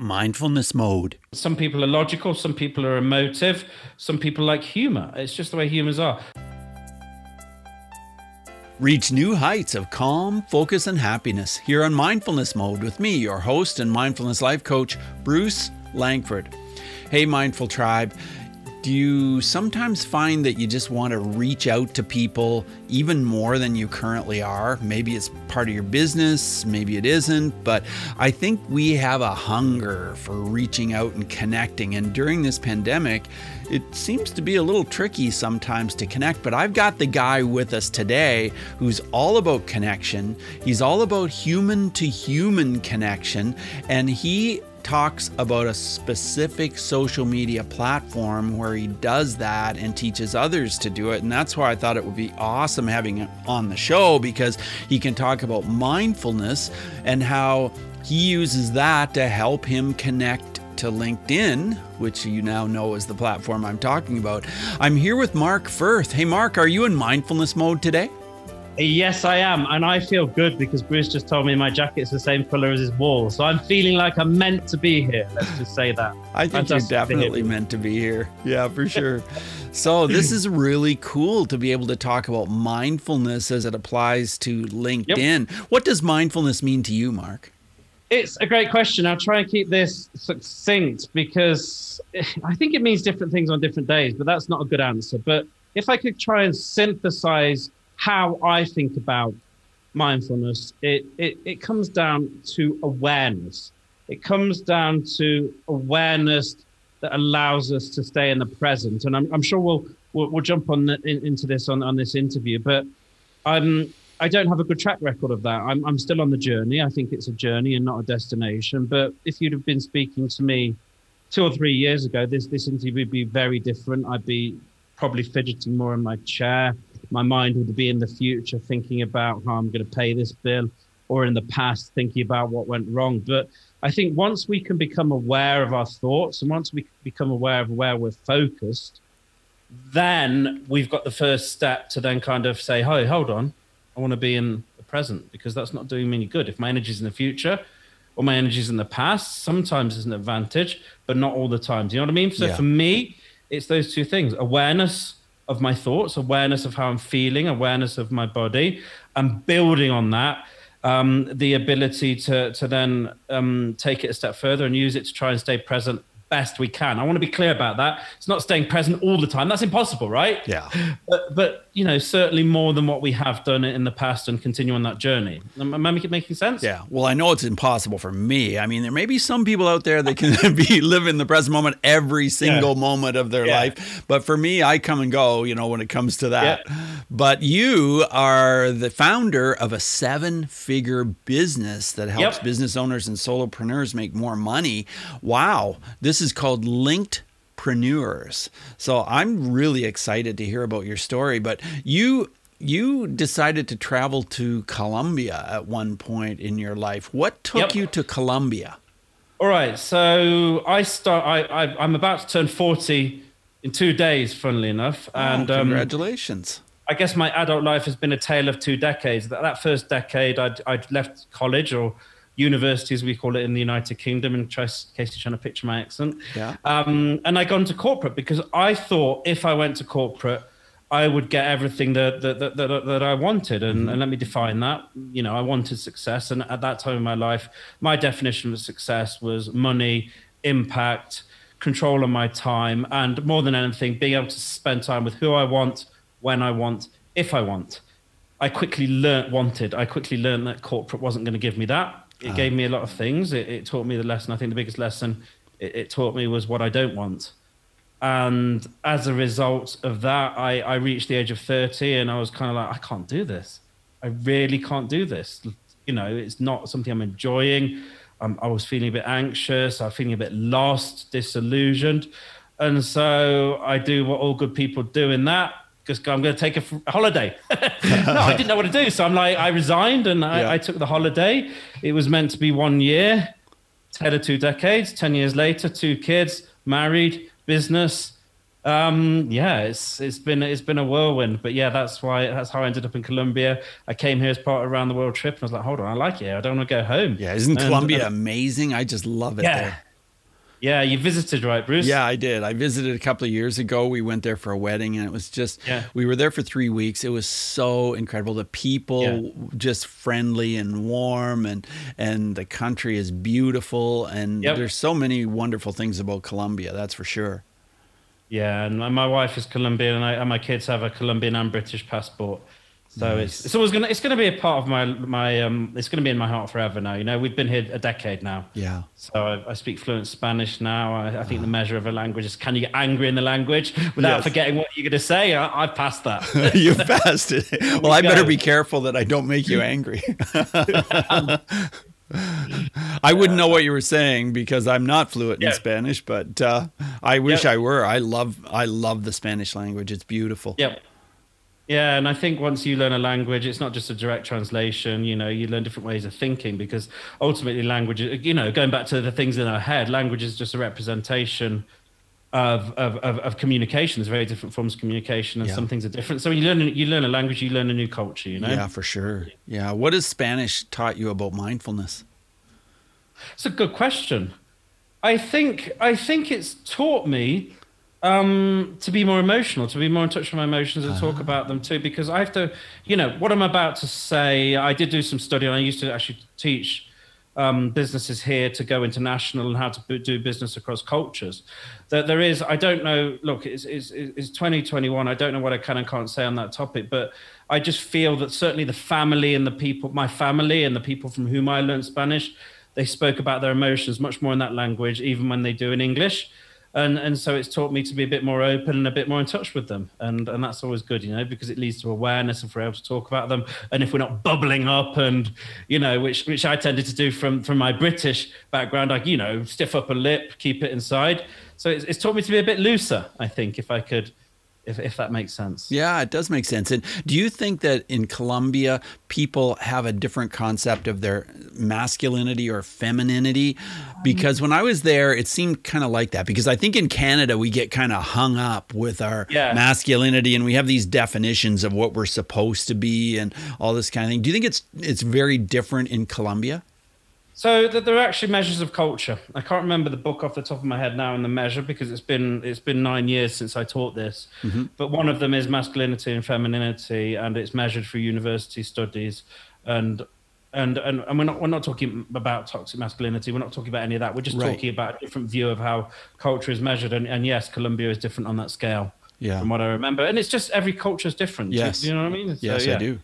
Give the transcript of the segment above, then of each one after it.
mindfulness mode. Some people are logical, some people are emotive, some people like humor. It's just the way humans are. Reach new heights of calm, focus, and happiness here on Mindfulness Mode with me, your host and mindfulness life coach, Bruce Langford. Hey, Mindful Tribe. Do you sometimes find that you just want to reach out to people even more than you currently are? Maybe it's part of your business, maybe it isn't, but I think we have a hunger for reaching out and connecting. And during this pandemic, it seems to be a little tricky sometimes to connect, but I've got the guy with us today who's all about connection. He's all about human to human connection, and he talks about a specific social media platform where he does that and teaches others to do it. And that's why I thought it would be awesome having him on the show because he can talk about mindfulness and how he uses that to help him connect to LinkedIn, which you now know is the platform I'm talking about. I'm here with Mark Firth. Hey, Mark, are you in mindfulness mode today? Yes, I am. And I feel good because Bruce just told me my jacket's the same color as his wall. So I'm feeling like I'm meant to be here. Let's just say that. I think you're definitely meant to be here. Yeah, for sure. so this is really cool to be able to talk about mindfulness as it applies to LinkedIn. Yep. What does mindfulness mean to you, Mark? It's a great question. I'll try and keep this succinct because I think it means different things on different days, but that's not a good answer. But if I could try and synthesize how I think about mindfulness, it, it, it comes down to awareness. It comes down to awareness that allows us to stay in the present. And I'm, I'm sure we'll, we'll, we'll jump on the, in, into this on, on this interview, but I'm, I don't have a good track record of that. I'm, I'm still on the journey. I think it's a journey and not a destination. But if you'd have been speaking to me two or three years ago, this, this interview would be very different. I'd be probably fidgeting more in my chair my mind would be in the future thinking about how I'm going to pay this bill or in the past thinking about what went wrong. But I think once we can become aware of our thoughts and once we become aware of where we're focused, then we've got the first step to then kind of say, hey, hold on, I want to be in the present because that's not doing me any good. If my energy is in the future or my energy is in the past, sometimes it's an advantage, but not all the time. Do you know what I mean? So yeah. for me, it's those two things awareness of my thoughts, awareness of how I'm feeling, awareness of my body, and building on that, um, the ability to to then um, take it a step further and use it to try and stay present best we can. I want to be clear about that. It's not staying present all the time. That's impossible, right? Yeah. But, but you know, certainly more than what we have done in the past and continue on that journey. Am I making sense? Yeah. Well, I know it's impossible for me. I mean, there may be some people out there that can be living the present moment every single yeah. moment of their yeah. life. But for me, I come and go, you know, when it comes to that. Yeah. But you are the founder of a seven figure business that helps yep. business owners and solopreneurs make more money. Wow. This is called Linked Preneurs. So I'm really excited to hear about your story. But you you decided to travel to Colombia at one point in your life. What took yep. you to Colombia? All right. So I start. I, I am about to turn forty in two days. Funnily enough, oh, and um, congratulations. Um, I guess my adult life has been a tale of two decades. That, that first decade, I'd, I'd left college or university, as we call it in the United Kingdom, in case you're trying to picture my accent. Yeah. Um, and I got into corporate because I thought if I went to corporate, I would get everything that that, that, that, that I wanted. And, mm-hmm. and let me define that. You know, I wanted success. And at that time in my life, my definition of success was money, impact, control of my time, and more than anything, being able to spend time with who I want, when I want, if I want. I quickly learned wanted. I quickly learned that corporate wasn't going to give me that it gave me a lot of things. It, it, taught me the lesson. I think the biggest lesson it, it, taught me was what I don't want. And as a result of that, I, I reached the age of 30 and I was kind of like, I can't do this. I really can't do this. You know, it's not something I'm enjoying. Um, I was feeling a bit anxious. I was feeling a bit lost, disillusioned. And so I do what all good people do in that just go, I'm going to take a, f- holiday. no, I didn't know what to do. So I'm like, I resigned and I, yeah. I, took the holiday. It was meant to be one year, 10 or two decades, 10 years later, two kids, married, business. Um, yeah, it's, it's been, it's been a whirlwind, but yeah, that's why, that's how I ended up in Colombia. I came here as part of around the world trip and I was like, hold on, I like it. I don't want to go home. Yeah. Isn't and, Colombia and, amazing? I just love it yeah. there. Yeah, you visited, right, Bruce? Yeah, I did. I visited a couple of years ago. We went there for a wedding, and it was just, Yeah. we were there for three weeks. It was so incredible. The people Yeah. just friendly and warm, and and the country is beautiful. And Yep. there's so many wonderful things about Colombia. That's for sure. Yeah, and my- my wife is Colombian, and, I, and my kids have a Colombian and British passport. So it's it's always gonna it's gonna be a part of my my um it's gonna be in my heart forever now. You know, we've been here a decade now. Yeah. So I, I speak fluent Spanish now. I, I think the measure of a language is can you get angry in the language without Yes. forgetting what you're going to say? I, I've passed that. You've passed it. Well, I go. better be careful that I don't make you angry. I wouldn't know what you were saying because I'm not fluent in Spanish, but uh, I wish Yep. I were. I love I love the Spanish language. It's beautiful. Yep. Yeah, and I think once you learn a language, it's not just a direct translation. You know, you learn different ways of thinking because ultimately, language. You know, going back to the things in our head, language is just a representation of of, of, of communication. There's very different forms of communication, and Yeah. some things are different. So when you learn you learn a language, you learn a new culture. You know, Yeah, for sure. Yeah. What has Spanish taught you about mindfulness? It's a good question. I think I think it's taught me um, to be more emotional, to be more in touch with my emotions and talk about them too. Because I have to, you know, what I'm about to say. I did do some study, and I used to actually teach um, businesses here to go international and how to b- do business across cultures. That there is, I don't know. Look, it's, it's, it's 2021. I don't know what I can and can't say on that topic, but I just feel that certainly the family and the people, my family and the people from whom I learned Spanish, they spoke about their emotions much more in that language, even when they do in English. And and so it's taught me to be a bit more open and a bit more in touch with them, and and that's always good, you know, because it leads to awareness if we're able to talk about them, and if we're not bubbling up and you know, which which I tended to do from from my British background, like you know, stiff upper lip, keep it inside. So it's, it's taught me to be a bit looser, I think, if I could, if if that makes sense. Yeah, it does make sense. And do you think that in Colombia, people have a different concept of their masculinity or femininity? Because when I was there, it seemed kind of like that. Because I think in Canada, we get kind of hung up with our Yeah. masculinity and we have these definitions of what we're supposed to be and all this kind of thing. Do you think it's it's very different in Colombia? So th- there are actually measures of culture. I can't remember the book off the top of my head now in the measure because it's been it's been nine years since I taught this. Mm-hmm. But one of them is masculinity and femininity, and it's measured through university studies. And and and, and we're not we're not talking about toxic masculinity. We're not talking about any of that. We're just Right. talking about a different view of how culture is measured. And, and yes, Colombia is different on that scale. Yeah. From what I remember, and it's just every culture is different. You- Yes. Do you know what I mean? So, Yes, yeah. I do.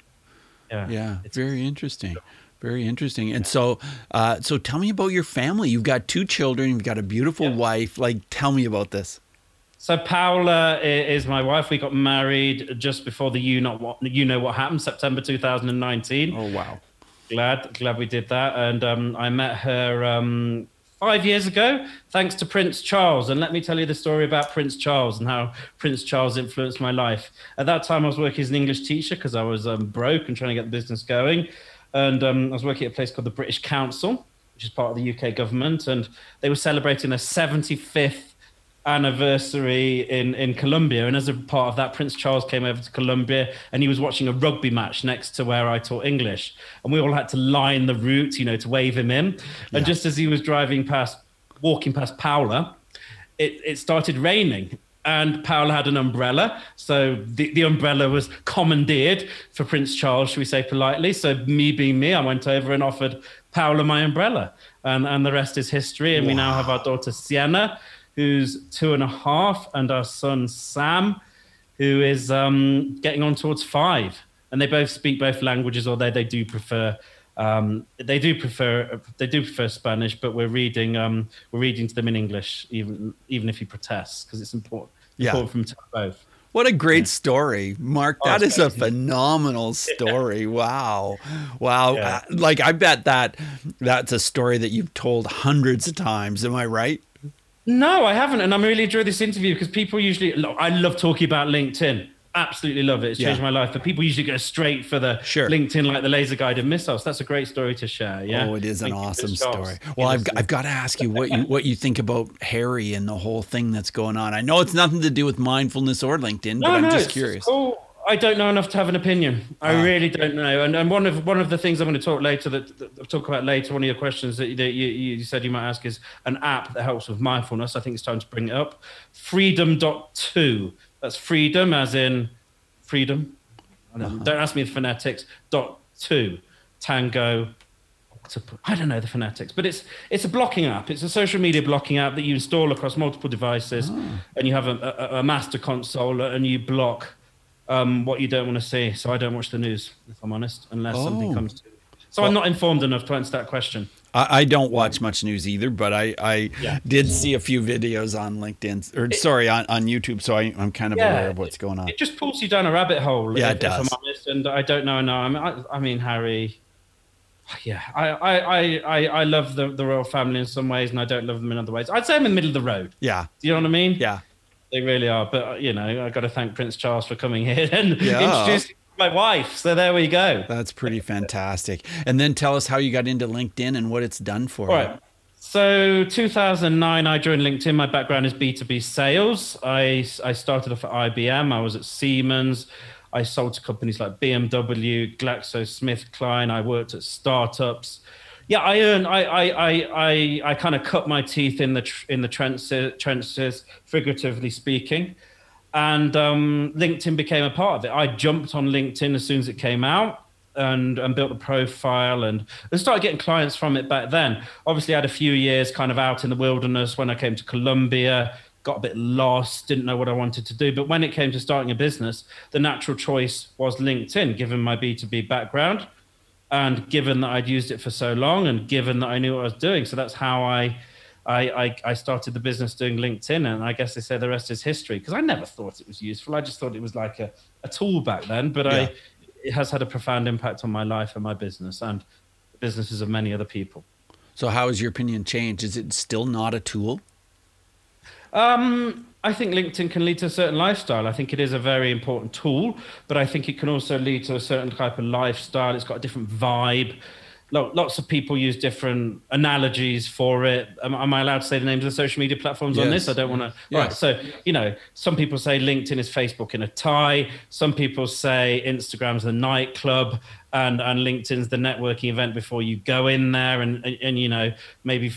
Yeah. Yeah, It's- very interesting. Very interesting. And so, uh, so tell me about your family. You've got two children. You've got a beautiful Yeah. wife. Like, tell me about this. So Paula is my wife. We got married just before the you not what you know what happened September 2019. Oh wow. Glad glad we did that, and um, I met her um, five years ago thanks to Prince Charles. And let me tell you the story about Prince Charles and how Prince Charles influenced my life. At that time, I was working as an English teacher because I was um, broke and trying to get the business going, and um, I was working at a place called the British Council, which is part of the UK government, and they were celebrating their 75th anniversary in, in Colombia. And as a part of that, Prince Charles came over to Colombia and he was watching a rugby match next to where I taught English. And we all had to line the route, you know, to wave him in. And just as he was driving past, walking past Paula, it, it started raining. And Paula had an umbrella. So the, the umbrella was commandeered for Prince Charles, should we say politely. So, me being me, I went over and offered Paula my umbrella. And, and the rest is history. And we now have our daughter Sienna, who's two and a half, and our son Sam, who is um, getting on towards five. And they both speak both languages, although they do prefer um, they do prefer they do prefer Spanish, but we're reading um, we're reading to them in English, even even if he protests, because it's important Yeah. important to both. What a great story, Mark. Oh, That is a phenomenal story. Wow, wow. Yeah. Uh, like I bet that that's a story that you've told hundreds of times. Am I right? No, I haven't, and I'm really enjoying this interview because people usually look, I love talking about LinkedIn. Absolutely love it. It's changed Yeah. my life. But people usually go straight for the Sure. LinkedIn, like the laser guided missiles. That's a great story to share. Yeah. Oh, it is an Thank you, awesome story. Well, I've, Yes. I've got to ask you what you what you think about Harry and the whole thing that's going on. I know it's nothing to do with mindfulness or LinkedIn, but I'm just curious. Cool. I don't know enough to have an opinion. I Ah. really don't know. And, and one of one of the things I'm going to talk later that, that I'll talk about later. One of your questions that, that you, you said you might ask is an app that helps with mindfulness. I think it's time to bring it up. Freedom dot two. That's freedom as in freedom. I don't, ask me the phonetics. Dot two. Tango. I don't know the phonetics, but it's it's a blocking app. It's a social media blocking app that you install across multiple devices, and you have a, a, a master console, and you block um, what you don't want to see. So I don't watch the news, if I'm honest, unless something Oh. comes to. So I'm not informed enough to answer that question. I, I don't watch much news either, but I, I Yeah. did see a few videos on LinkedIn or sorry on, on YouTube, so I, I'm kind of Yeah, aware of what's going on. It just pulls you down a rabbit hole. Yeah, if, it does. If I'm honest, and I don't know. No, I mean, I, I mean, Harry. Yeah, I, I, I, I, I love the, the royal family in some ways, and I don't love them in other ways. I'd say I'm in the middle of the road. Yeah, Do you know what I mean? yeah. They really are. But you know, I've got to thank Prince Charles for coming here and Yeah. introducing my wife. So there we go. That's pretty fantastic. And then tell us how you got into LinkedIn and what it's done for All you. right. So 2009, I joined LinkedIn. My background is B2B sales. I, I started off at IBM. I was at Siemens. I sold to companies like BMW, GlaxoSmithKline. I worked at startups. Yeah, I earned. I I I I, I kind of cut my teeth in the tr- in the trenches, trenches, figuratively speaking, and um, LinkedIn became a part of it. I jumped on LinkedIn as soon as it came out and and built a profile and, and started getting clients from it back then. Obviously, I had a few years kind of out in the wilderness when I came to Colombia. Got a bit lost, didn't know what I wanted to do. But when it came to starting a business, the natural choice was LinkedIn, given my B2B background and given that I'd used it for so long and given that I knew what I was doing. So that's how I I, I, I started the business doing LinkedIn. And I guess they say the rest is history because I never thought it was useful. I just thought it was like a, a tool back then. But Yeah. I it has had a profound impact on my life and my business and the businesses of many other people. So how has your opinion changed? Is it still not a tool? Um, I think LinkedIn can lead to a certain lifestyle. I think it is a very important tool, but I think it can also lead to a certain type of lifestyle. It's got a different vibe. Lots of people use different analogies for it. Am, am I allowed to say the names of the social media platforms on this? I don't want to. Yeah. Right. So, you know, some people say LinkedIn is Facebook in a tie. Some people say Instagram's the nightclub and, and LinkedIn's the networking event before you go in there. And, and, and you know, maybe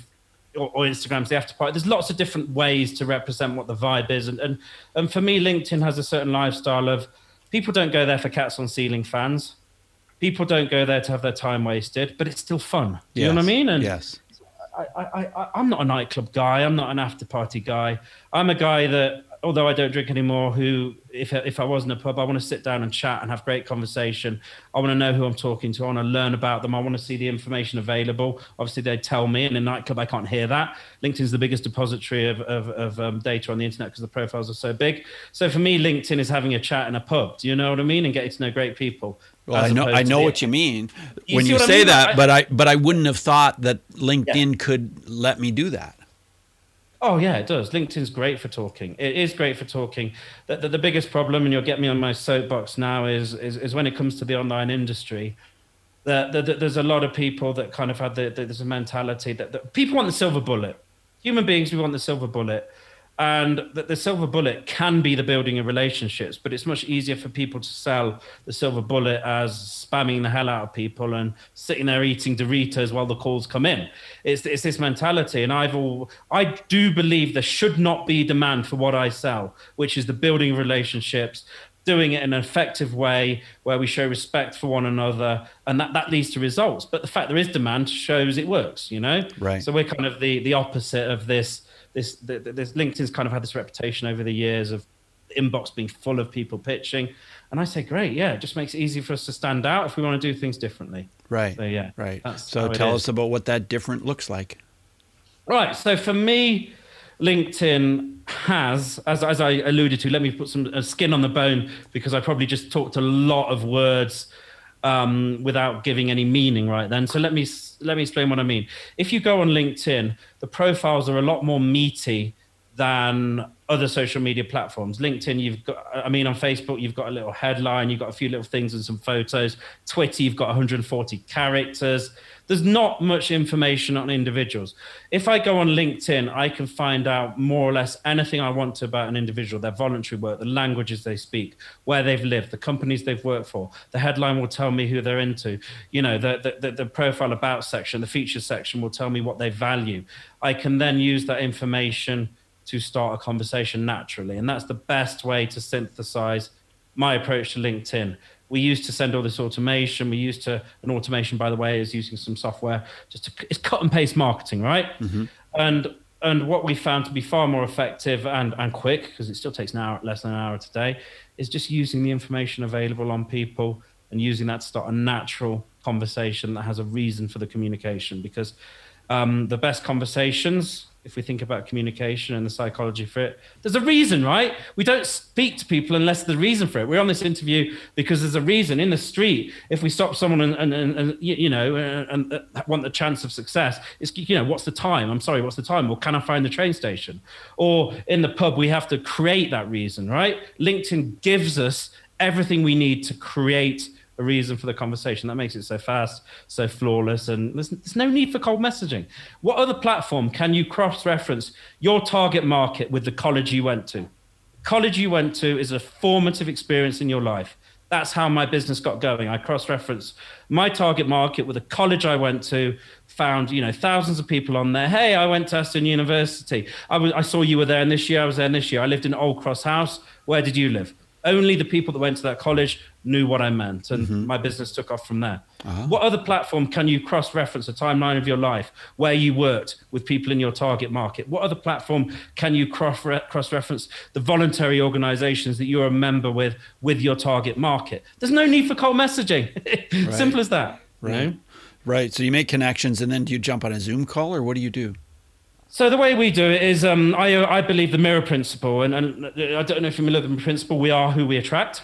or, or Instagram's the after party. There's lots of different ways to represent what the vibe is, and and and for me, LinkedIn has a certain lifestyle of people don't go there for cats on ceiling fans. People don't go there to have their time wasted, but it's still fun. Do you know what I mean? And yes. I, I, I, I'm not a nightclub guy. I'm not an after party guy. I'm a guy that, although I don't drink anymore, who, if, if I was in a pub, I want to sit down and chat and have great conversation. I want to know who I'm talking to. I want to learn about them. I want to see the information available. Obviously, they tell me, and in a nightclub, I can't hear that. LinkedIn's the biggest depository of, of, of um, data on the internet because the profiles are so big. So for me, LinkedIn is having a chat in a pub. Do you know what I mean? And getting to know great people. Well, I know I know what you mean You when you what I say mean? that, but I but I wouldn't have thought that LinkedIn could let me do that. Oh yeah, it does. LinkedIn's great for talking. It is great for talking. The, the, the biggest problem, and you'll get me on my soapbox now, is is, is when it comes to the online industry. That, that there's a lot of people that kind of have the, the there's a mentality that, that people want the silver bullet. Human beings, we want the silver bullet, and that the silver bullet can be the building of relationships, but it's much easier for people to sell the silver bullet as spamming the hell out of people and sitting there eating Doritos while the calls come in. It's, it's this mentality, and I've all I do believe there should not be demand for what I sell, which is the building of relationships, doing it in an effective way where we show respect for one another, and that, that leads to results. But the fact there is demand shows it works, you know. Right. So we're kind of the the opposite of this. This the, this LinkedIn's kind of had this reputation over the years of inbox being full of people pitching, and I say, great, yeah, it just makes it easy for us to stand out if we want to do things differently. Right. So yeah, Right. So tell us about what that different looks like. Right. So for me, LinkedIn has, as, as I alluded to, let me put some skin on the bone because I probably just talked a lot of words um, without giving any meaning right then. So let me let me explain what I mean. If you go on LinkedIn, the profiles are a lot more meaty than other social media platforms. LinkedIn, you've got, I mean, on Facebook, you've got a little headline, you've got a few little things and some photos. Twitter, you've got 140 characters. There's not much information on individuals. If I go on LinkedIn, I can find out more or less anything I want to about an individual, their voluntary work, the languages they speak, where they've lived, the companies they've worked for. The headline will tell me who they're into. You know, the, the, the profile about section, the feature section will tell me what they value. I can then use that information to start a conversation naturally. And that's the best way to synthesize my approach to LinkedIn. We used to send all this automation. We used to, an automation, by the way, is using some software just to, it's cut and paste marketing, right? Mm-hmm. And and what we found to be far more effective and, and quick, because it still takes an hour, less than an hour today, is just using the information available on people and using that to start a natural conversation that has a reason for the communication. Because um, the best conversations if we think about communication and the psychology for it. There's a reason, right? We don't speak to people unless there's a reason for it. We're on this interview because there's a reason. In the street, if we stop someone and, and, and, and you know and, and, want the chance of success, it's you know what's the time? I'm sorry, what's the time? Or can I find the train station? Or in the pub, we have to create that reason, right? LinkedIn gives us everything we need to create a reason for the conversation. That makes it so fast, so flawless, and there's, there's no need for cold messaging. What other platform can you cross reference your target market with the college you went to? College you went to is a formative experience in your life. That's how my business got going. I cross reference my target market with a college I went to, found you know thousands of people on there. Hey, I went to Aston University. I, was, I saw you were there, and this year I was there, this year I lived in Old Cross House. Where did you live? Only the people that went to that college knew what I meant, and mm-hmm. my business took off from there. Uh-huh. What other platform can you cross reference a timeline of your life where you worked with people in your target market? What other platform can you cross reference the voluntary organizations that you're a member with with your target market? There's no need for cold messaging. right. Simple as that. Right. You know? Right. So you make connections and then do you jump on a Zoom call or what do you do? So the way we do it is, um, I, I believe the mirror principle, and, and I don't know if you familiar with the principle. We are who we attract.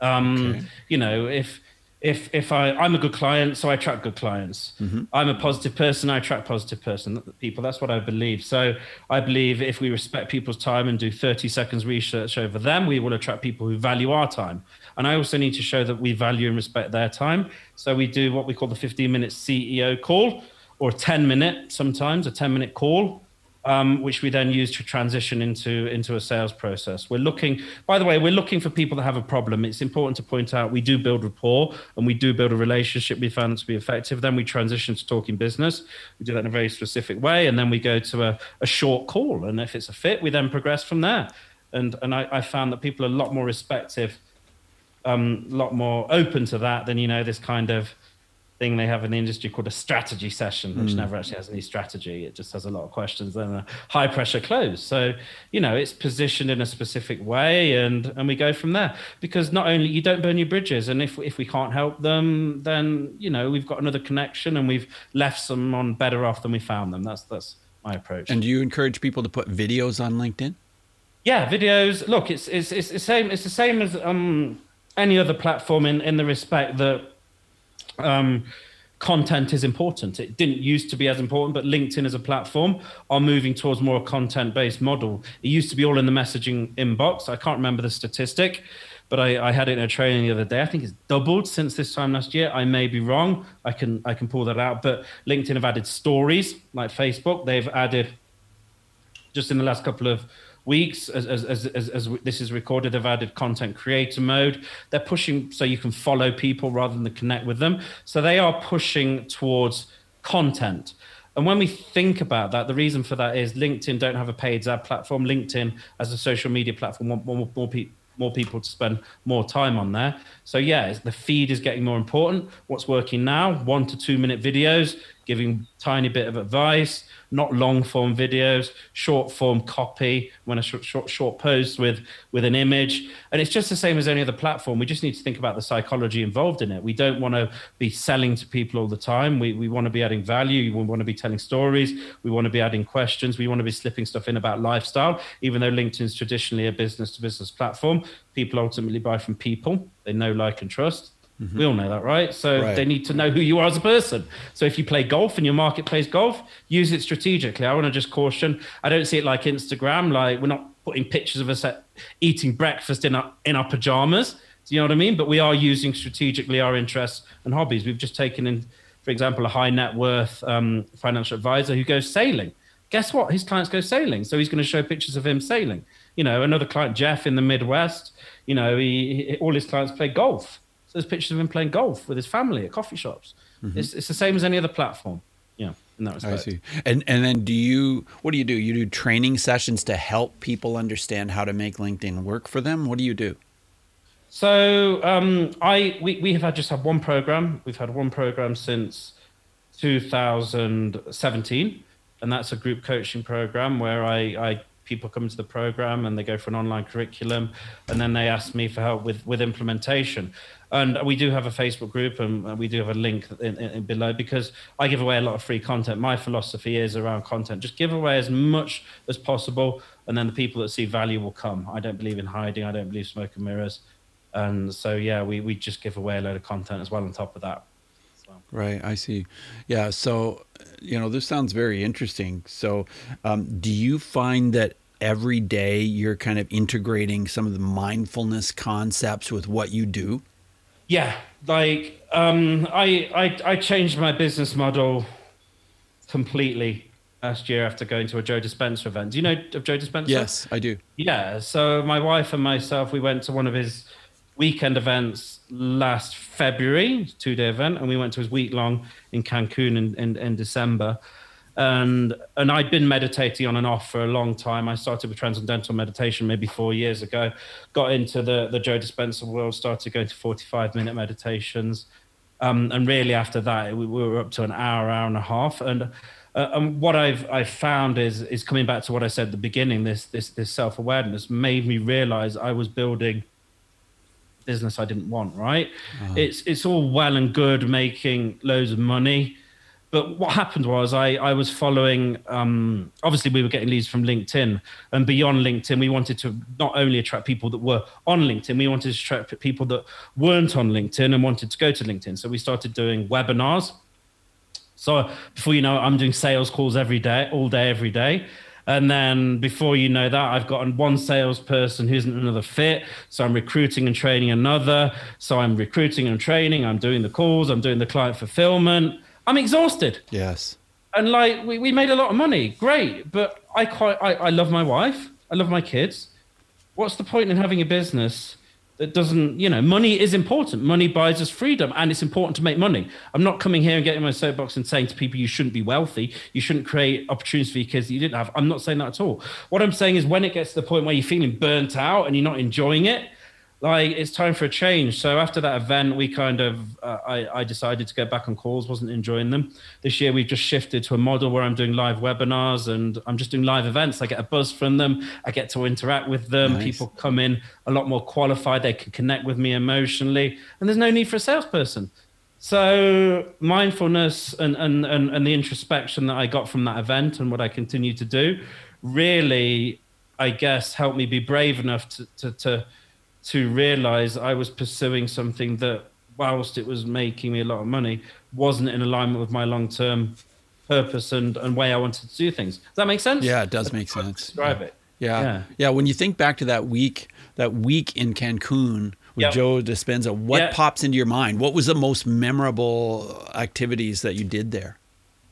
Um, okay. You know, if if if I I'm a good client, so I attract good clients. Mm-hmm. I'm a positive person, I attract positive person people. That's what I believe. So I believe if we respect people's time and do 30 seconds research over them, we will attract people who value our time. And I also need to show that we value and respect their time. So we do what we call the 15 minute CEO call or a 10 minute sometimes a 10 minute call um, which we then use to transition into into a sales process. We're looking by the way we're looking for people that have a problem. It's important to point out we do build rapport and we do build a relationship we found it to be effective. Then we transition to talking business. We do that in a very specific way and then we go to a, a short call. And if it's a fit we then progress from there. And and I, I found that people are a lot more respective um, a lot more open to that than you know this kind of thing they have in the industry called a strategy session, which mm. never actually has any strategy. It just has a lot of questions and a high pressure close. So, you know, it's positioned in a specific way and and we go from there. Because not only you don't burn your bridges, and if if we can't help them, then you know, we've got another connection and we've left someone better off than we found them. That's that's my approach. And do you encourage people to put videos on LinkedIn? Yeah, videos. Look, it's it's it's the same. It's the same as um, any other platform in in the respect that um, content is important. It didn't used to be as important, but LinkedIn as a platform are moving towards more content based model. It used to be all in the messaging inbox. I can't remember the statistic, but I, I, had it in a training the other day. I think it's doubled since this time last year. I may be wrong. I can I can pull that out. But LinkedIn have added stories like Facebook. They've added just in the last couple of weeks as, as, as, as, as this is recorded they've added content creator mode they're pushing so you can follow people rather than connect with them so they are pushing towards content and when we think about that the reason for that is linkedin don't have a paid ad platform linkedin as a social media platform want more, more, people more people to spend more time on there. So yeah, the feed is getting more important. What's working now? One to two minute videos, giving tiny bit of advice, not long form videos, short form copy, when a short, short, short post with, with an image. And it's just the same as any other platform. We just need to think about the psychology involved in it. We don't want to be selling to people all the time. We, we want to be adding value. We want to be telling stories. We want to be adding questions. We want to be slipping stuff in about lifestyle. Even though LinkedIn is traditionally a business to business platform, people ultimately buy from people they know, like, and trust Mm-hmm. We all know that, right? So Right. they need to know who you are as a person. So if you play golf and your market plays golf, use it strategically. I want to just caution. I don't see it like Instagram. Like we're not putting pictures of us at, eating breakfast in our in our pajamas. Do you know what I mean? But we are using strategically our interests and hobbies. We've just taken in, for example, a high net worth um, financial advisor who goes sailing. Guess what? His clients go sailing, so he's going to show pictures of him sailing. You know, another client, Jeff, in the Midwest. You know, he, he all his clients play golf. So there's pictures of him playing golf with his family at coffee shops. It's, it's the same as any other platform. Yeah, in that respect. I see. And and then do you what do you do? You do training sessions to help people understand how to make LinkedIn work for them? What do you do? So um, I we, we have had just had one program. We've had one program since 2017, and that's a group coaching program where I, I people come into the program and they go for an online curriculum, and then they ask me for help with with implementation. And we do have a Facebook group, and we do have a link in, in, below because I give away a lot of free content. My philosophy is around content: just give away as much as possible, and then the people that see value will come. I don't believe in hiding. I don't believe smoke and mirrors. And so, yeah, we, we just give away a load of content as well on top of that. So, Right, I see. Yeah, so you know, this sounds very interesting. So, um, do you find that every day you're kind of integrating some of the mindfulness concepts with what you do? Yeah, like um, I, I, I changed my business model completely last year after going to a Joe Dispenza event. Do you know of Joe Dispenza? Yes, I do. Yeah. So my wife and myself, we went to one of his weekend events last February, two day event, and we went to his week long in Cancun in, in, in December. And and I'd been meditating on and off for a long time. I started with transcendental meditation maybe four years ago. Got into the the Joe Dispenza world. Started going to forty five minute meditations, um, and really after that we, we were up to an hour, hour and a half. And uh, and what I've I've found is is coming back to what I said at the beginning. This this this self awareness made me realize I was building business I didn't want. Right? It's it's all well and good making loads of money, but what happened was I I was following. Um, obviously, we were getting leads from LinkedIn, and beyond LinkedIn, we wanted to not only attract people that were on LinkedIn, we wanted to attract people that weren't on LinkedIn and wanted to go to LinkedIn. So we started doing webinars. So before you know it, I'm doing sales calls every day, all day, every day. And then before you know that, I've gotten one salesperson who isn't another fit. So I'm recruiting and training another. So I'm recruiting and training. I'm doing the calls. I'm doing the client fulfillment. I'm exhausted. Yes. And like we, we made a lot of money. Great. But I quite I, I love my wife. I love my kids. What's the point in having a business that doesn't, you know, money is important. Money buys us freedom and it's important to make money. I'm not coming here and getting my soapbox and saying to people you shouldn't be wealthy, you shouldn't create opportunities for your kids that you didn't have. I'm not saying that at all. What I'm saying is when it gets to the point where you're feeling burnt out and you're not enjoying it, like it's time for a change. So after that event, we kind of uh, I, I decided to go back on calls. wasn't enjoying them. This year we've just shifted to a model where I'm doing live webinars and I'm just doing live events. I get a buzz from them. I get to interact with them. Nice. People come in a lot more qualified. They can connect with me emotionally, and there's no need for a salesperson. So mindfulness and, and, and, and the introspection that I got from that event and what I continue to do really, I guess, helped me be brave enough to, to, to, to realize I was pursuing something that, whilst it was making me a lot of money, wasn't in alignment with my long term purpose and, and way I wanted to do things. Does that make sense? Yeah, it does make sense. Describe it. Yeah. Yeah. yeah. When you think back to that week, that week in Cancun with Yep. Joe Dispenza, what Yeah. pops into your mind? What was the most memorable activities that you did there?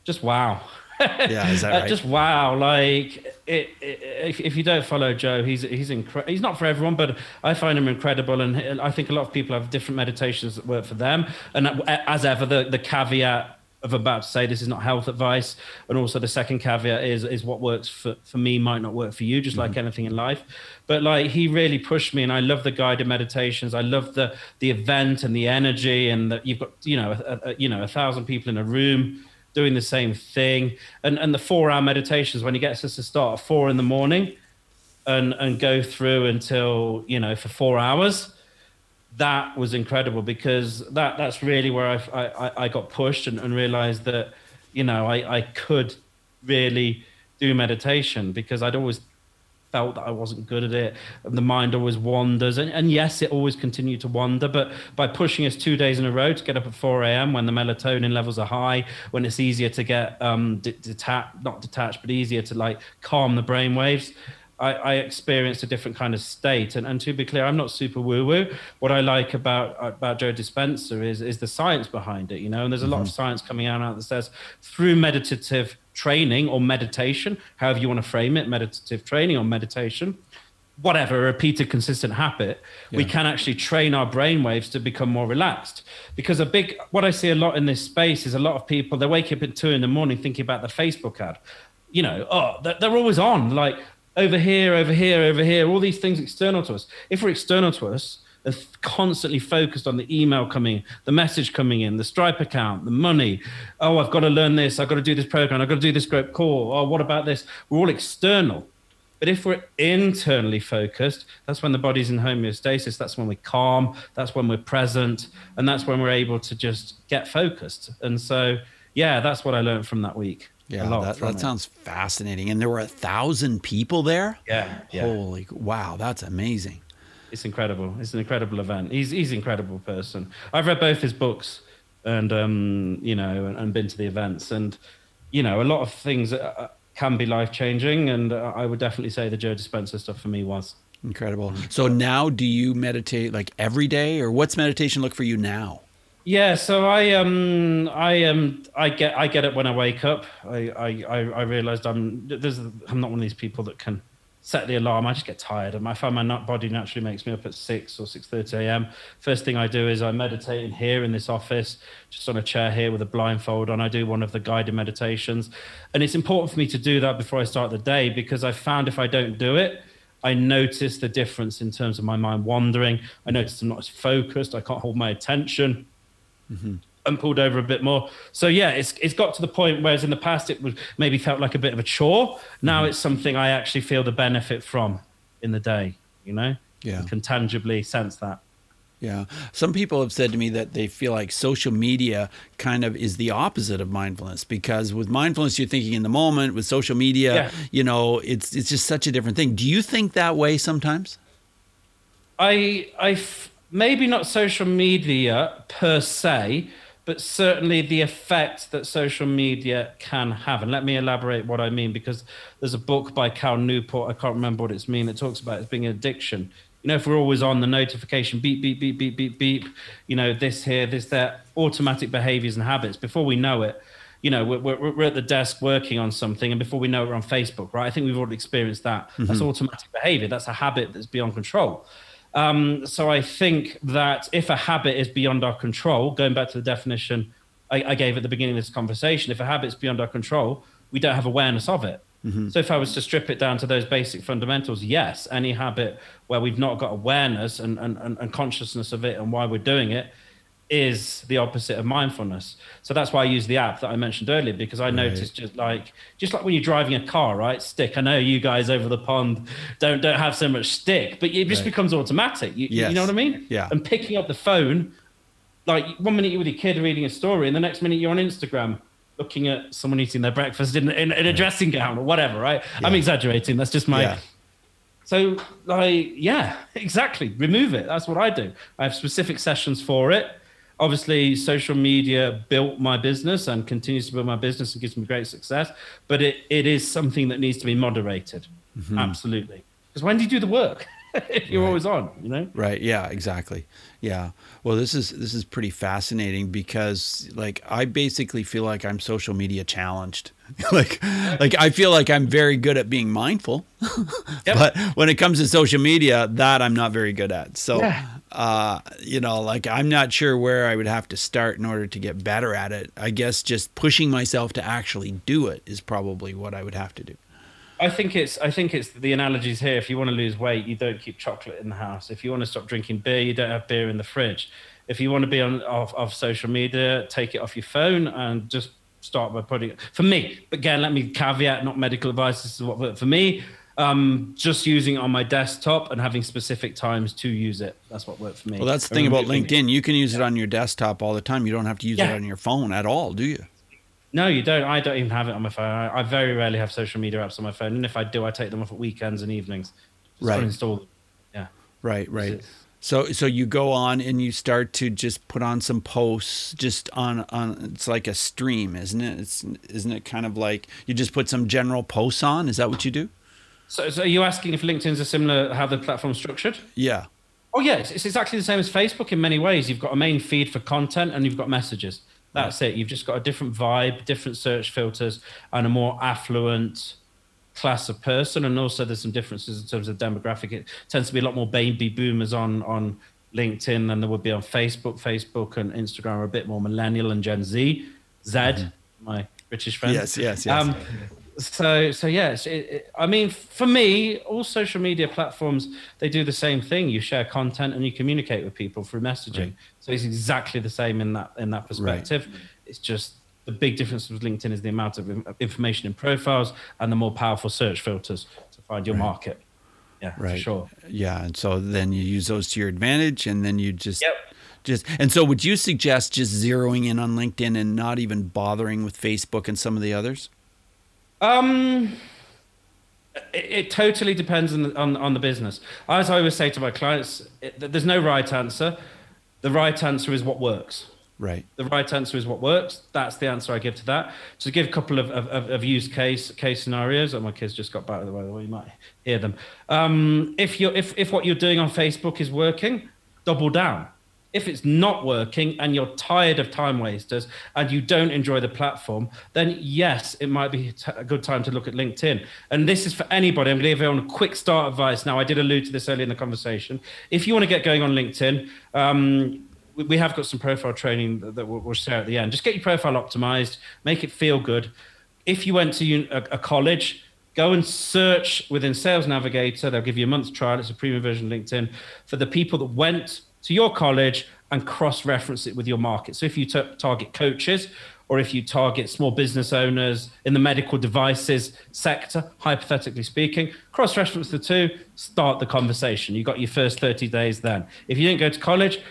Just wow. Yeah, is that Uh, right? Just wow! Like it, it, if, if you don't follow Joe, he's he's incre- He's not for everyone, but I find him incredible, and I think a lot of people have different meditations that work for them. And as ever, the the caveat of about to say this is not health advice, and also the second caveat is is what works for for me might not work for you, just like anything in life. But like he really pushed me, and I love the guided meditations. I love the the event and the energy, and that you've got you know a, a, you know a thousand people in a room doing the same thing. And and the four hour meditations when he gets us to start at four in the morning and and go through until, you know, for four hours. That was incredible because that that's really where I I, I got pushed and, and realized that, you know, I, I could really do meditation because I'd always felt that I wasn't good at it. The mind always wanders. And, and yes, it always continued to wander. But by pushing us two days in a row to get up at 4 a.m. when the melatonin levels are high, when it's easier to get um, detached, not detached, but easier to like calm the brain waves. I, I, experienced a different kind of state. And, and to be clear, I'm not super woo woo. What I like about about Joe Dispenza is is the science behind it, you know. And there's a mm-hmm. lot of mm-hmm. science coming out that says through meditative training or meditation, however you want to frame it, meditative training or meditation, whatever, a repeated consistent habit, yeah. we can actually train our brain waves to become more relaxed. Because a big, what I see a lot in this space is a lot of people, they wake up at two in the morning thinking about the Facebook ad. You know, oh, they're always on. Like, over here, over here, over here, all these things external to us. If we're external to us, and constantly focused on the email coming, the message coming in, the Stripe account, the money. Oh, I've got to learn this. I've got to do this program. I've got to do this group call. Oh, what about this? We're all external. But if we're internally focused, that's when the body's in homeostasis. That's when we're calm. That's when we're present. And that's when we're able to just get focused. And so, yeah, that's what I learned from that week. Yeah, that, that sounds fascinating. And there were a thousand people there. Yeah, yeah. Holy wow, that's amazing. It's incredible. It's an incredible event. He's he's an incredible person. I've read both his books, and um, you know, and, and been to the events, and you know, a lot of things uh, can be life changing. And uh, I would definitely say the Joe Dispenza stuff for me was incredible. So now, do you meditate like every day, or what's meditation look for you now? Yeah, so I um I um I get I get it when I wake up. I I I realized I'm there's I'm not one of these people that can set the alarm. I just get tired, and I find my body naturally makes me up at six or six thirty a.m. First thing I do is I meditate in here in this office, just on a chair here with a blindfold on. I do one of the guided meditations, and it's important for me to do that before I start the day because I found if I don't do it, I notice the difference in terms of my mind wandering. I notice I'm not as focused. I can't hold my attention mm-hmm. and pulled over a bit more. So yeah, it's it's got to the point whereas in the past it was maybe felt like a bit of a chore. Now mm-hmm. it's something I actually feel the benefit from in the day. You know, yeah, can tangibly sense that. Yeah. Some people have said to me that they feel like social media kind of is the opposite of mindfulness because with mindfulness you're thinking in the moment, with social media, yeah. you know, it's it's just such a different thing. Do you think that way sometimes? I I maybe not social media per se, but certainly the effect that social media can have. And let me elaborate what I mean, because there's a book by Cal Newport, I can't remember what it's mean, it talks about it being an addiction. You know, if we're always on the notification, beep, beep, beep, beep, beep, beep, you know, this here, this there, automatic behaviors and habits, before we know it, you know, we're, we're, we're, at the desk working on something, and before we know it, we're on Facebook, right? I think we've already experienced that. Mm-hmm. That's automatic behavior. That's a habit that's beyond control. Um, so I think that if a habit is beyond our control, going back to the definition I, I gave at the beginning of this conversation, if a habit is beyond our control, we don't have awareness of it. Mm-hmm. So if I was to strip it down to those basic fundamentals, yes, any habit where we've not got awareness and, and, and consciousness of it and why we're doing it is the opposite of mindfulness. So that's why I use the app that I mentioned earlier because I right. noticed just like just like when you're driving a car, right? Stick. I know you guys over the pond don't don't have so much stick, but it just right. becomes automatic. You, yes. you know what I mean? Yeah. And picking up the phone, like one minute you're with your kid reading a story, and the next minute you're on Instagram looking at someone eating their breakfast in, in, in a dressing gown or whatever, right? Yeah. I'm exaggerating. That's just my. Yeah. So, like, yeah, exactly. Remove it. That's what I do. I have specific sessions for it obviously social media built my business and continues to build my business and gives me great success but it, it is something that needs to be moderated. Mm-hmm. absolutely. Because when do you do the work? You're right. always on you know? Right. Yeah exactly. Yeah. Well this is this is pretty fascinating because like i basically feel like i'm social media challenged. Like like i feel like i'm very good at being mindful. Yep. but when it comes to social media that i'm not very good at. So yeah uh, you know, like I'm not sure where I would have to start in order to get better at it. I guess just pushing myself to actually do it is probably what I would have to do. I think it's I think it's the analogies here. If you want to lose weight, you don't keep chocolate in the house. If you want to stop drinking beer, you don't have beer in the fridge. If you want to be on off, off social media, take it off your phone and just start by putting it. For me, again, let me caveat, not medical advice. This is what for me um, just using it on my desktop and having specific times to use it. That's what worked for me. Well, that's the thing about LinkedIn. You can use it on your desktop all the time. You don't have to use yeah. it on your phone at all, do you? No, you don't. I don't even have it on my phone. I, I, very rarely have social media apps on my phone, and if I do, I take them off at weekends and evenings. Just right. Install them. Yeah. Right. Right. So so you go on and you start to just put on some posts just on on it's like a stream, isn't it? It's isn't it kind of like you just put some general posts on? Is that what you do? So, so are you asking if LinkedIn's a similar how the platform's structured? Yeah. Oh yeah, it's, it's exactly the same as Facebook in many ways. You've got a main feed for content and you've got messages. That's it. You've just got a different vibe, different search filters, and a more affluent class of person. And also, there's some differences in terms of demographic. It tends to be a lot more baby boomers on on LinkedIn than there would be on Facebook. Facebook and Instagram are a bit more millennial and Gen Z. Z, mm-hmm. my British friend. Yes, yes, yes. Um, so so yes it, it, i mean for me all social media platforms they do the same thing you share content and you communicate with people through messaging right. so it's exactly the same in that in that perspective right. it's just the big difference with linkedin is the amount of information in profiles and the more powerful search filters to find your right. market yeah right sure yeah and so then you use those to your advantage and then you just yep. Just and so, would you suggest just zeroing in on LinkedIn and not even bothering with Facebook and some of the others? Um, it, it totally depends on the, on, on the business. As I always say to my clients, it, there's no right answer. The right answer is what works. Right. The right answer is what works. That's the answer I give to that. To give a couple of, of, of use case case scenarios, oh, my kids just got back. By the way, you might hear them. Um, if you if if what you're doing on Facebook is working, double down if it's not working and you're tired of time wasters and you don't enjoy the platform, then yes, it might be a good time to look at LinkedIn. And this is for anybody. I'm going to give everyone a quick start advice. Now, I did allude to this earlier in the conversation. If you want to get going on LinkedIn, um, we have got some profile training that we'll share at the end. Just get your profile optimized, make it feel good. If you went to a college, go and search within Sales Navigator. They'll give you a month's trial. It's a premium version of LinkedIn for the people that went to your college and cross reference it with your market. So if you t- target coaches or if you target small business owners in the medical devices sector, hypothetically speaking, cross reference the two, start the conversation. You got your first 30 days then. If you didn't go to college,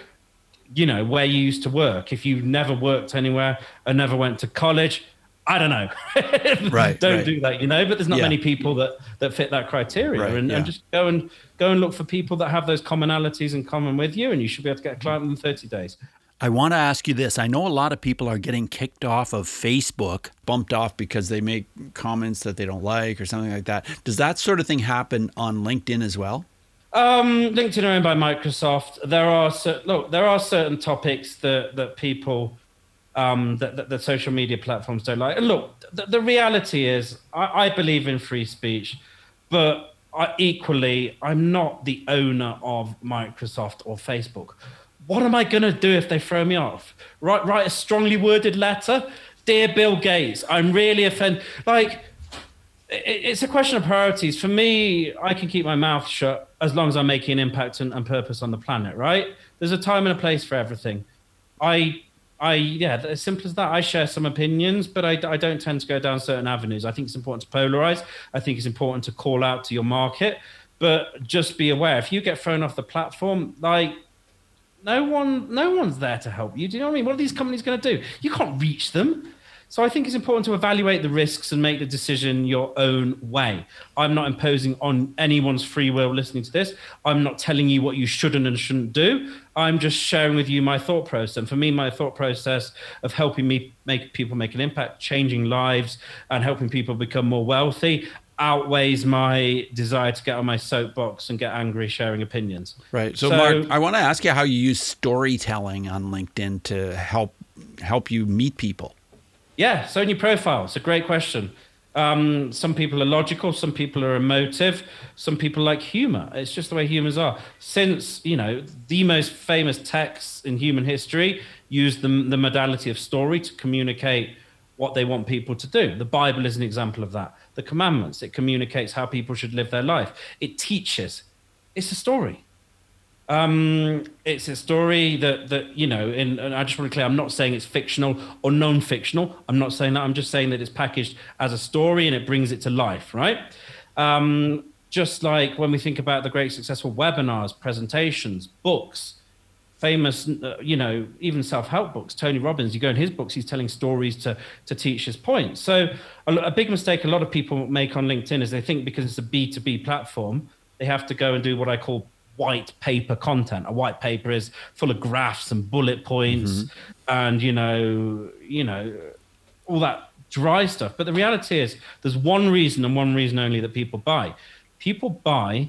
you know, where you used to work. If you never worked anywhere and never went to college, I don't know. right. don't right. do that, you know. But there's not yeah. many people that that fit that criteria, right, and, yeah. and, just go and go and look for people that have those commonalities in common with you, and you should be able to get a client in 30 days. I want to ask you this. I know a lot of people are getting kicked off of Facebook, bumped off because they make comments that they don't like or something like that. Does that sort of thing happen on LinkedIn as well? Um, LinkedIn are owned by Microsoft. There are look, there are certain topics that that people um, that, that, social media platforms don't like. Look, the, the reality is, I, I, believe in free speech, but I, equally, I'm not the owner of Microsoft or Facebook. What am I going to do if they throw me off? Write, write a strongly worded letter? Dear Bill Gates, I'm really offended. Like, it's a question of priorities. For me, I can keep my mouth shut as long as I'm making an impact and, and purpose on the planet, right? There's a time and a place for everything. I I yeah, as simple as that. I share some opinions, but I, I don't tend to go down certain avenues. I think it's important to polarize. I think it's important to call out to your market, but just be aware if you get thrown off the platform, like no one, no one's there to help you. Do you know what I mean? What are these companies going to do? You can't reach them. So I think it's important to evaluate the risks and make the decision your own way. I'm not imposing on anyone's free will listening to this. I'm not telling you what you shouldn't and shouldn't do. I'm just sharing with you my thought process. And for me, my thought process of helping me make people make an impact, changing lives, and helping people become more wealthy outweighs my desire to get on my soapbox and get angry sharing opinions. Right. So, so Mark, I want to ask you how you use storytelling on LinkedIn to help help you meet people. Yeah, so in profile, it's a great question. Um, some people are logical, some people are emotive, some people like humor. It's just the way humans are. Since, you know, the most famous texts in human history use the, the modality of story to communicate what they want people to do. The Bible is an example of that. The commandments, it communicates how people should live their life. It teaches. It's a story. Um, it's a story that that you know, and, and I just want to clear, I'm not saying it's fictional or non-fictional. I'm not saying that. I'm just saying that it's packaged as a story and it brings it to life, right? Um, just like when we think about the great successful webinars, presentations, books, famous, uh, you know, even self-help books. Tony Robbins, you go in his books, he's telling stories to to teach his point. So a, a big mistake a lot of people make on LinkedIn is they think because it's a B two B platform, they have to go and do what I call white paper content. A white paper is full of graphs and bullet points, mm-hmm. and you know, you know, all that dry stuff. But the reality is, there's one reason and one reason only that people buy. People buy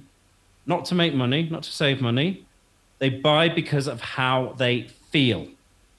not to make money, not to save money. They buy because of how they feel.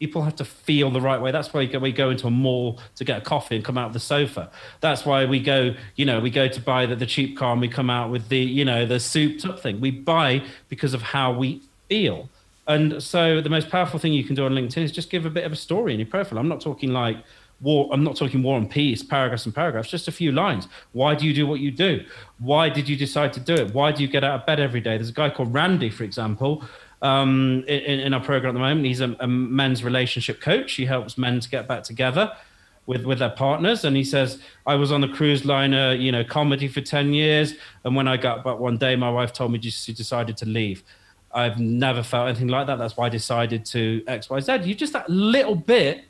People have to feel the right way. That's why we go into a mall to get a coffee and come out of the sofa. That's why we go, you know, we go to buy the, the cheap car and we come out with the, you know, the souped up thing. We buy because of how we feel. And so the most powerful thing you can do on LinkedIn is just give a bit of a story in your profile. I'm not talking like, war i'm not talking war and peace paragraphs and paragraphs just a few lines why do you do what you do why did you decide to do it why do you get out of bed every day there's a guy called randy for example um, in, in, our program at the moment he's a, a, men's relationship coach he helps men to get back together with with their partners and he says i was on a cruise liner you know comedy for 10 years and when i got back one day my wife told me she decided to leave i've never felt anything like that that's why i decided to xyz you just that little bit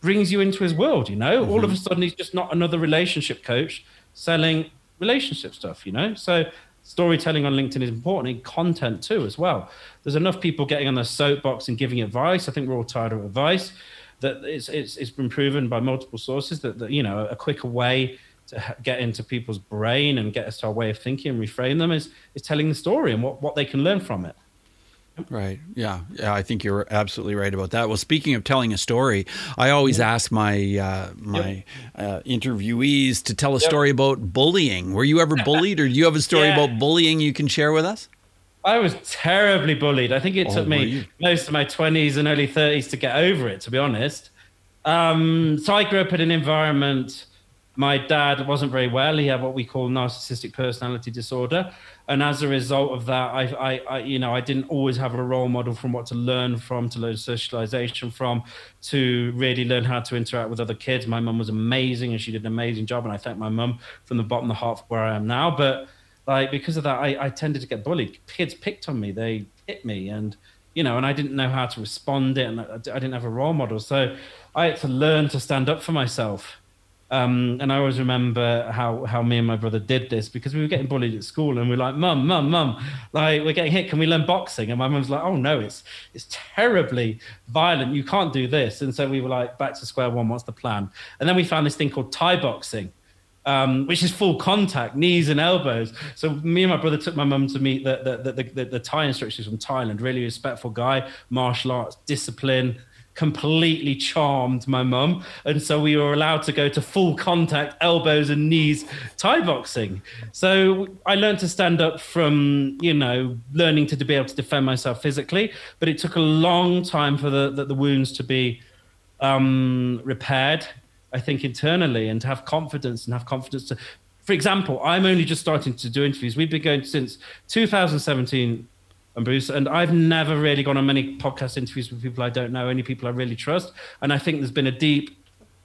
brings you into his world, you know? Mm-hmm. All of a mm-hmm. sudden, he's just not another relationship coach selling relationship stuff, you know? So, storytelling on LinkedIn is important in content too, as well. There's enough people getting on their soapbox and giving advice. I think we're all tired of advice. That it's, it's, it's been proven by multiple sources that, that, you know, a quicker way to get into people's brain and get us to our way of thinking and reframe them is, is telling the story and what, what they can learn from it. Right. Yeah. Yeah. I think you're absolutely right about that. Well, speaking of telling a story, I always ask my uh, my uh, interviewees to tell a yep. story about bullying. Were you ever bullied, or do you have a story yeah. about bullying you can share with us? I was terribly bullied. I think it oh, took me most of my 20s and early 30s to get over it, to be honest. Um, so I grew up in an environment. My dad wasn't very well. He had what we call narcissistic personality disorder and as a result of that, I, I, I, you know, I didn't always have a role model from what to learn from, to learn socialization from, to really learn how to interact with other kids. My mum was amazing, and she did an amazing job, and I thank my mum from the bottom of the heart for where I am now. But like because of that, I, I tended to get bullied. Kids picked on me, they hit me, and you know, and I didn't know how to respond it, and I, I didn't have a role model, so I had to learn to stand up for myself um, and I always remember how how me and my brother did this because we were getting bullied at school, and we are like, "Mum, mum, mum, like we're getting hit. Can we learn boxing?" And my mum's like, "Oh no, it's it's terribly violent. You can't do this." And so we were like, "Back to square one. What's the plan?" And then we found this thing called Thai boxing. Um, which is full contact, knees and elbows. So me and my brother took my mum to meet the the, the the, the Thai instructors from Thailand. Really respectful guy, martial arts, discipline, completely charmed my mum. And so we were allowed to go to full contact, elbows and knees Thai boxing. So I learned to stand up from, you know, learning to be able to defend myself physically. But it took a long time for the, the, the wounds to be um, repaired, I think, internally and to have confidence and have confidence to. For example, I'm only just starting to do interviews. We've been going since 2017 and Bruce. And I've never really gone on many podcast interviews with people I don't know, only people I really trust. And I think there's been a deep,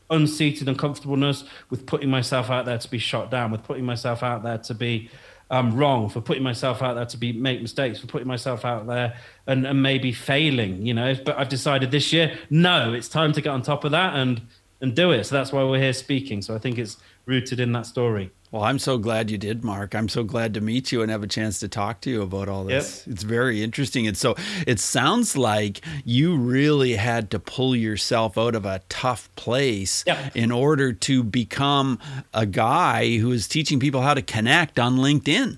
unseated uncomfortableness with putting myself out there to be shot down, with putting myself out there to be um, wrong, for putting myself out there to be make mistakes, for putting myself out there and, and maybe failing, you know. But I've decided this year, no, it's time to get on top of that and and do it. So that's why we're here speaking. So I think it's rooted in that story. Well, I'm so glad you did, Mark. I'm so glad to meet you and have a chance to talk to you about all this. Yep. It's very interesting. And so it sounds like you really had to pull yourself out of a tough place yep. in order to become a guy who is teaching people how to connect on LinkedIn.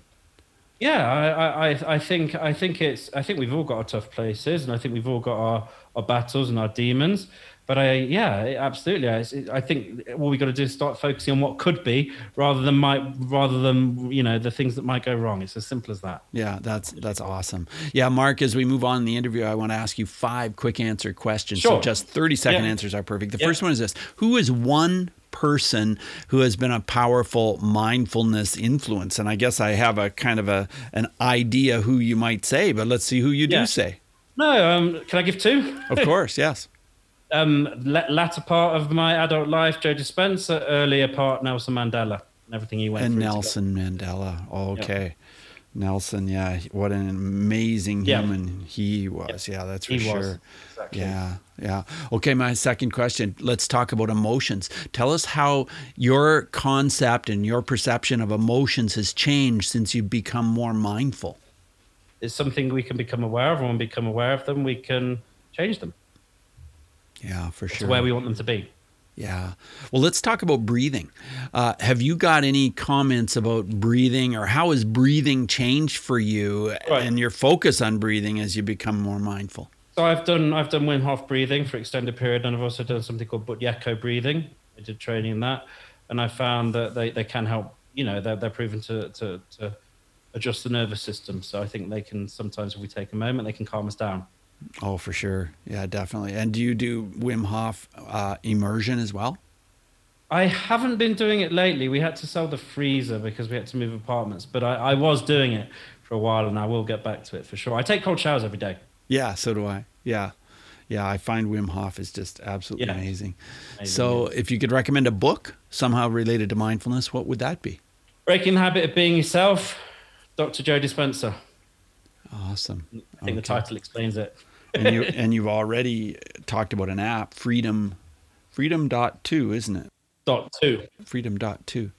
Yeah, I, I, I think I think it's I think we've all got our tough places, and I think we've all got our, our battles and our demons but I, yeah, absolutely. I, I think all we got to do is start focusing on what could be, rather than might, rather than you know the things that might go wrong. It's as simple as that. Yeah, that's that's awesome. Yeah, Mark. As we move on in the interview, I want to ask you five quick answer questions. Sure. So just thirty second yeah. answers are perfect. The yeah. first one is this: Who is one person who has been a powerful mindfulness influence? And I guess I have a kind of a an idea who you might say, but let's see who you yeah. do say. No, um, can I give two? Of course, yes um, latter part of my adult life, Joe Dispenza. Earlier part, Nelson Mandela and everything he went and through. And Nelson Mandela. Okay. Yep. Nelson, yeah, what an amazing Yeah. human he was. Yeah, that's for He sure. was. Exactly. Yeah, yeah. Okay, my second question. Let's talk about emotions. Tell us how your concept and your perception of emotions has changed since you've become more mindful. It's something we can become aware of, and when we become aware of them, we can change them Yeah, for to sure. where we want them to be. Yeah. Well, let's talk about breathing. Uh, have you got any comments about breathing or how has breathing changed for you Right. and your focus on breathing as you become more mindful? So I've done I've done Wim Hof breathing for extended period, and I've also done something called Buteyko breathing. I did training in that, and I found that they, they can help. You know, they're they're proven to, to to adjust the nervous system. So I think they can sometimes, if we take a moment, they can calm us down. Oh, for sure. Yeah, definitely. And do you do Wim Hof uh, immersion as well? I haven't been doing it lately. We had to sell the freezer because we had to move apartments, but I, I was doing it for a while, and I will get back to it for sure. I take cold showers every day. Yeah, so do I. Yeah. Yeah, I find Wim Hof is just absolutely Yeah. amazing. Amazing, So, if you could recommend a book somehow related to mindfulness, what would that be? Breaking the habit of being yourself, Dr. Joe Dispenza. Awesome. I think the title explains it. and you and you've already talked about an app, Freedom Freedom dot two, isn't it? Dot two. Freedom dot two.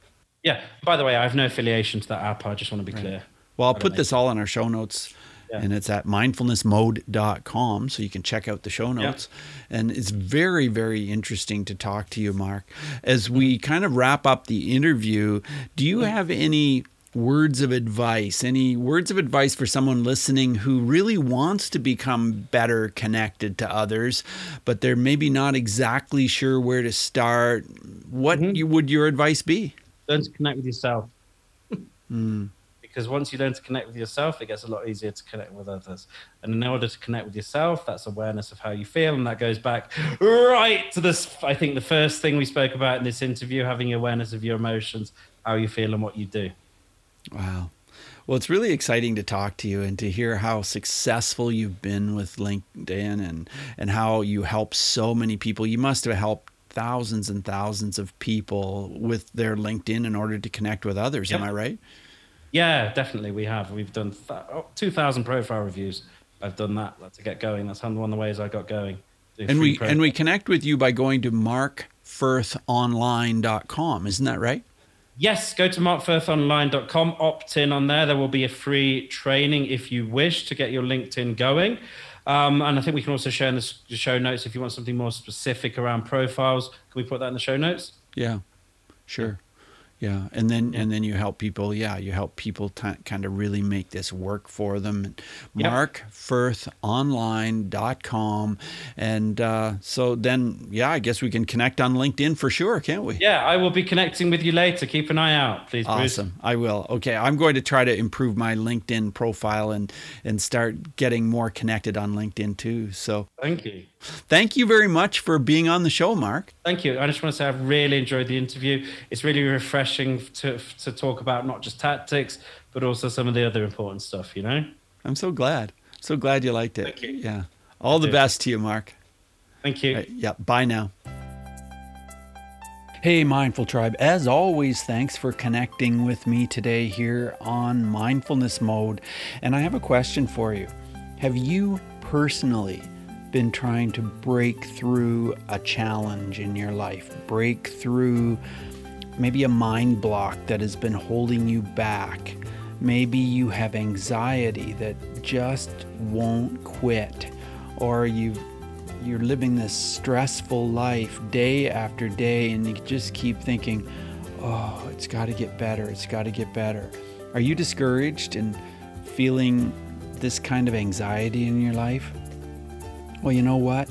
Yeah. By the way, I have no affiliation to that app. I just want to be clear. Well, I'll put know. this all in our show notes. Yeah. And it's at mindfulnessmode.com, so you can check out the show notes. And it's very, very interesting to talk to you, Mark. As we kind of wrap up the interview, do you mm. have any words of advice, any words of advice for someone listening who really wants to become better connected to others, but they're maybe not exactly sure where to start? What Mhm. you, would your advice be? Learn to connect with yourself. Mm, Because once you learn to connect with yourself, it gets a lot easier to connect with others. And in order to connect with yourself, that's awareness of how you feel. And that goes back right to this, I think, the first thing we spoke about in this interview having awareness of your emotions, how you feel, and what you do. Wow. Well, it's really exciting to talk to you and to hear how successful you've been with LinkedIn and and how you help so many people. You must have helped thousands and thousands of people with their LinkedIn in order to connect with others. Am I right? Yeah, definitely. We have. We've done th- oh, 2,000 profile reviews. I've done that to get going. That's one of the ways I got going. And we and we connect with you by going to markfirthonline.com. Isn't that right? Yes, go to markfirthonline.com, opt in on there. There will be a free training if you wish to get your LinkedIn going. Um, and I think we can also share in the show notes if you want something more specific around profiles. Can we put that in the show notes Yeah. And then and then you help people. Yeah, you help people t- kind of really make this work for them. Yep. MarkFirthOnline.com, and uh, so then yeah, I guess we can connect on LinkedIn for sure, can't we? Yeah, I will be connecting with you later. Keep an eye out, please, Bruce. Awesome. I will. Okay, I'm going to try to improve my LinkedIn profile and and start getting more connected on LinkedIn too. So Thank you. Thank you very much for being on the show, Mark. Thank you. I just want to say I've really enjoyed the interview. It's really refreshing to to talk about not just tactics, but also some of the other important stuff. You know. I'm so glad. So glad you liked it. Thank you. Yeah. All the do. best to you, Mark. Thank you. Right, yeah, bye now. Hey, Mindful Tribe. As always, thanks for connecting with me today here on Mindfulness Mode. And I have a question for you. Have you personally been trying to break through a challenge in your life? Break through maybe a mind block that has been holding you back? Maybe you have anxiety that just won't quit, or you've you're living this stressful life day after day and you just keep thinking, oh, it's got to get better, it's got to get better. Are you discouraged and feeling this kind of anxiety in your life? Well, you know what?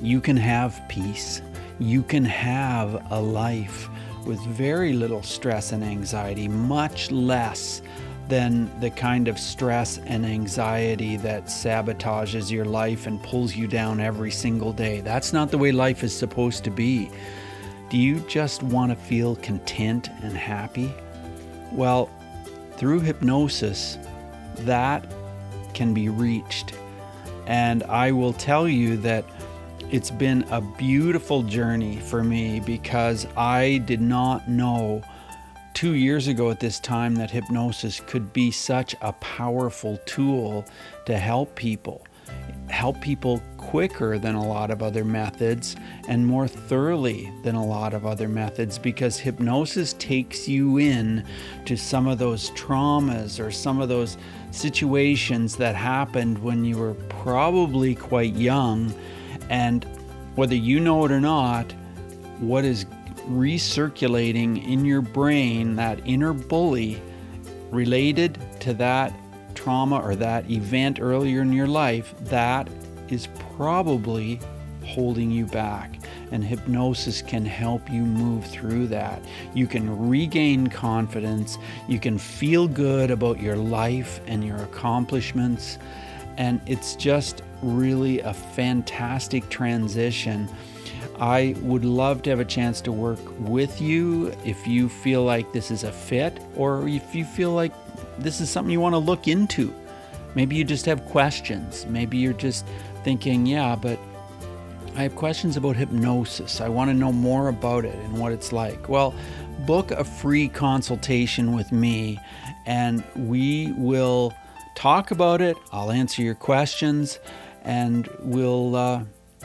You can have peace. You can have a life with very little stress and anxiety, much less than the kind of stress and anxiety that sabotages your life and pulls you down every single day. That's not the way life is supposed to be. Do you just want to feel content and happy? Well, through hypnosis, that can be reached. And I will tell you that it's been a beautiful journey for me because I did not know two years ago at this time that hypnosis could be such a powerful tool to help people, help people quicker than a lot of other methods and more thoroughly than a lot of other methods because hypnosis takes you in to some of those traumas or some of those situations that happened when you were probably quite young. And whether you know it or not what is recirculating in your brain that inner bully related to that trauma or that event earlier in your life that is probably holding you back. And hypnosis can help you move through that. You can regain confidence. You can feel good about your life and your accomplishments. And it's just really a fantastic transition. I would love to have a chance to work with you if you feel like this is a fit or if you feel like this is something you want to look into. Maybe you just have questions. Maybe you're just thinking, yeah, but I have questions about hypnosis. I want to know more about it and what it's like. Well, book a free consultation with me and we will talk about it. I'll answer your questions and we'll uh,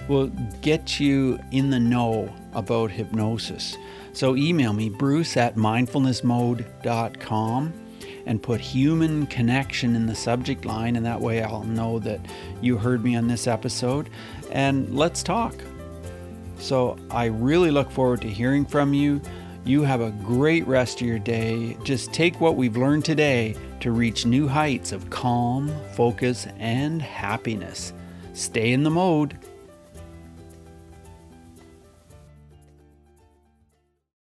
we'll get you in the know about hypnosis. So email me bruce at mindfulnessmode.com and put human connection in the subject line, and that way I'll know that you heard me on this episode. And let's talk. So I really look forward to hearing from you. You have a great rest of your day. Just take what we've learned today to reach new heights of calm, focus, and happiness. Stay in the mode.